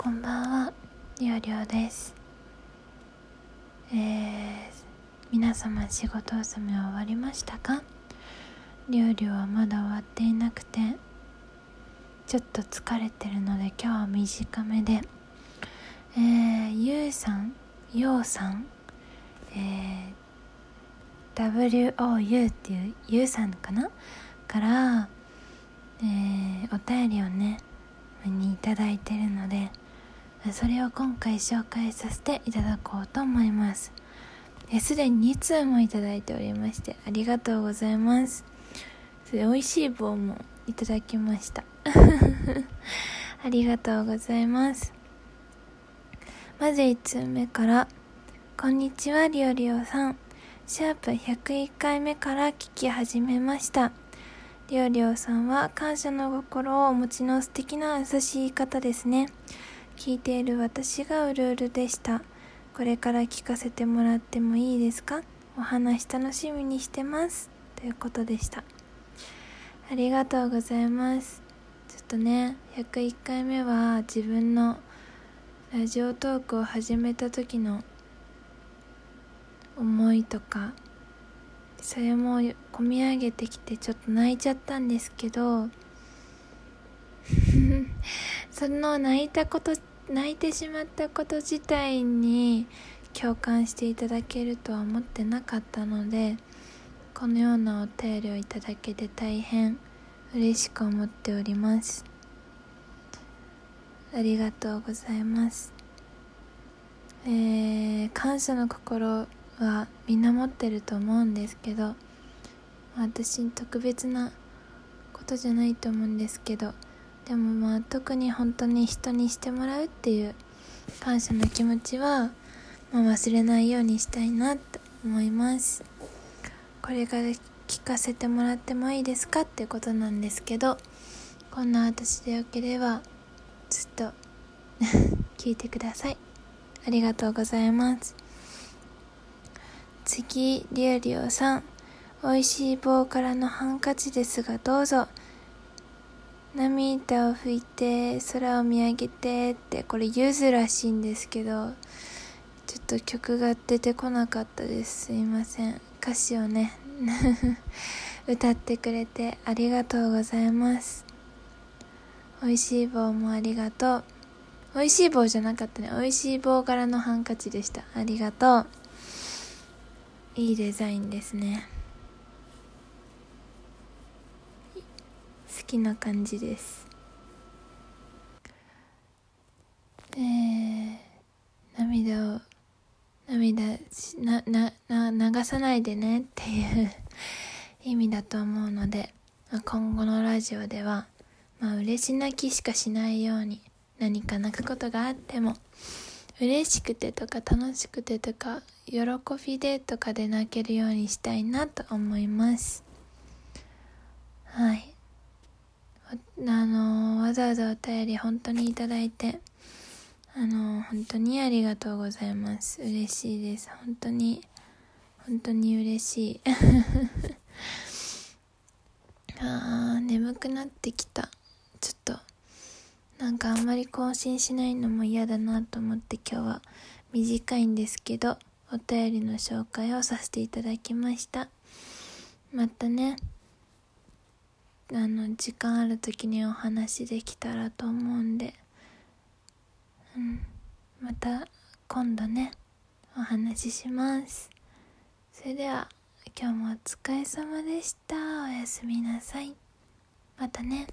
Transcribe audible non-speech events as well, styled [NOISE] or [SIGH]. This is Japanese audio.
こんばんは、りょうりょうです。えー、皆様仕事納めは終わりましたか？りょうりょうはまだ終わっていなくて、ちょっと疲れてるので今日は短めで、えー、ゆうさん、ようさん、えー、WOU っていうゆうさんかな？から、えー、お便りをね、にいただいてるのでそれを今回紹介させていただこうと思います。すでに2通もいただいておりましてありがとうございます。美味しい棒もいただきました。[LAUGHS] ありがとうございます。まず1通目からこんにちはりおりおさん。シャープ101回目から聞き始めました。りょうりょうさんは感謝の心をお持ちの素敵な優しい方ですね。聞いている私がうるうるでした。これから聞かせてもらってもいいですか？お話楽しみにしてます。ということでした。ありがとうございます。ちょっとね、101回目は自分のラジオトークを始めた時の思いとかそれも込み上げてきてちょっと泣いちゃったんですけど [LAUGHS] その泣いたこと泣いてしまったこと自体に共感していただけるとは思ってなかったのでこのようなお便りをいただけて大変嬉しく思っております。ありがとうございます。えー、感謝の心はみんな持ってると思うんですけど私特別なことじゃないと思うんですけどでもまあ特に本当に人にしてもらうっていう感謝の気持ちは、まあ、忘れないようにしたいなと思いますこれから聞かせてもらってもいいですかってことなんですけどこんな私でよければずっと [LAUGHS] 聞いてくださいありがとうございます次、りおりおさん。美味しい棒からのハンカチですがどうぞ。涙を拭いて、空を見上げてって、これゆずらしいんですけど、ちょっと曲が出てこなかったです。すいません。歌詞をね、[LAUGHS] 歌ってくれてありがとうございます。美味しい棒もありがとう。美味しい棒じゃなかったね。美味しい棒からのハンカチでした。ありがとう。いいデザインですねきな感じです。えー、涙を涙ななな流さないでねっていう意味だと思うので、まあ、今後のラジオではまあ嬉し泣きしかしないように何か泣くことがあっても嬉しくてとか楽しくてとか喜びでとかで泣けるようにしたいなと思います。はい。あのわざわざお便り本当にいただいてあの本当にありがとうございます。嬉しいです。本当に本当に嬉しい。[LAUGHS] あー眠くなってきた。ちょっとなんかあんまり更新しないのも嫌だなと思って今日は短いんですけどお便りの紹介をさせていただきました。またね。あの時間ある時にお話できたらと思うんで。うん。また今度ねお話しします。それでは今日もお疲れ様でした。おやすみなさい。またね。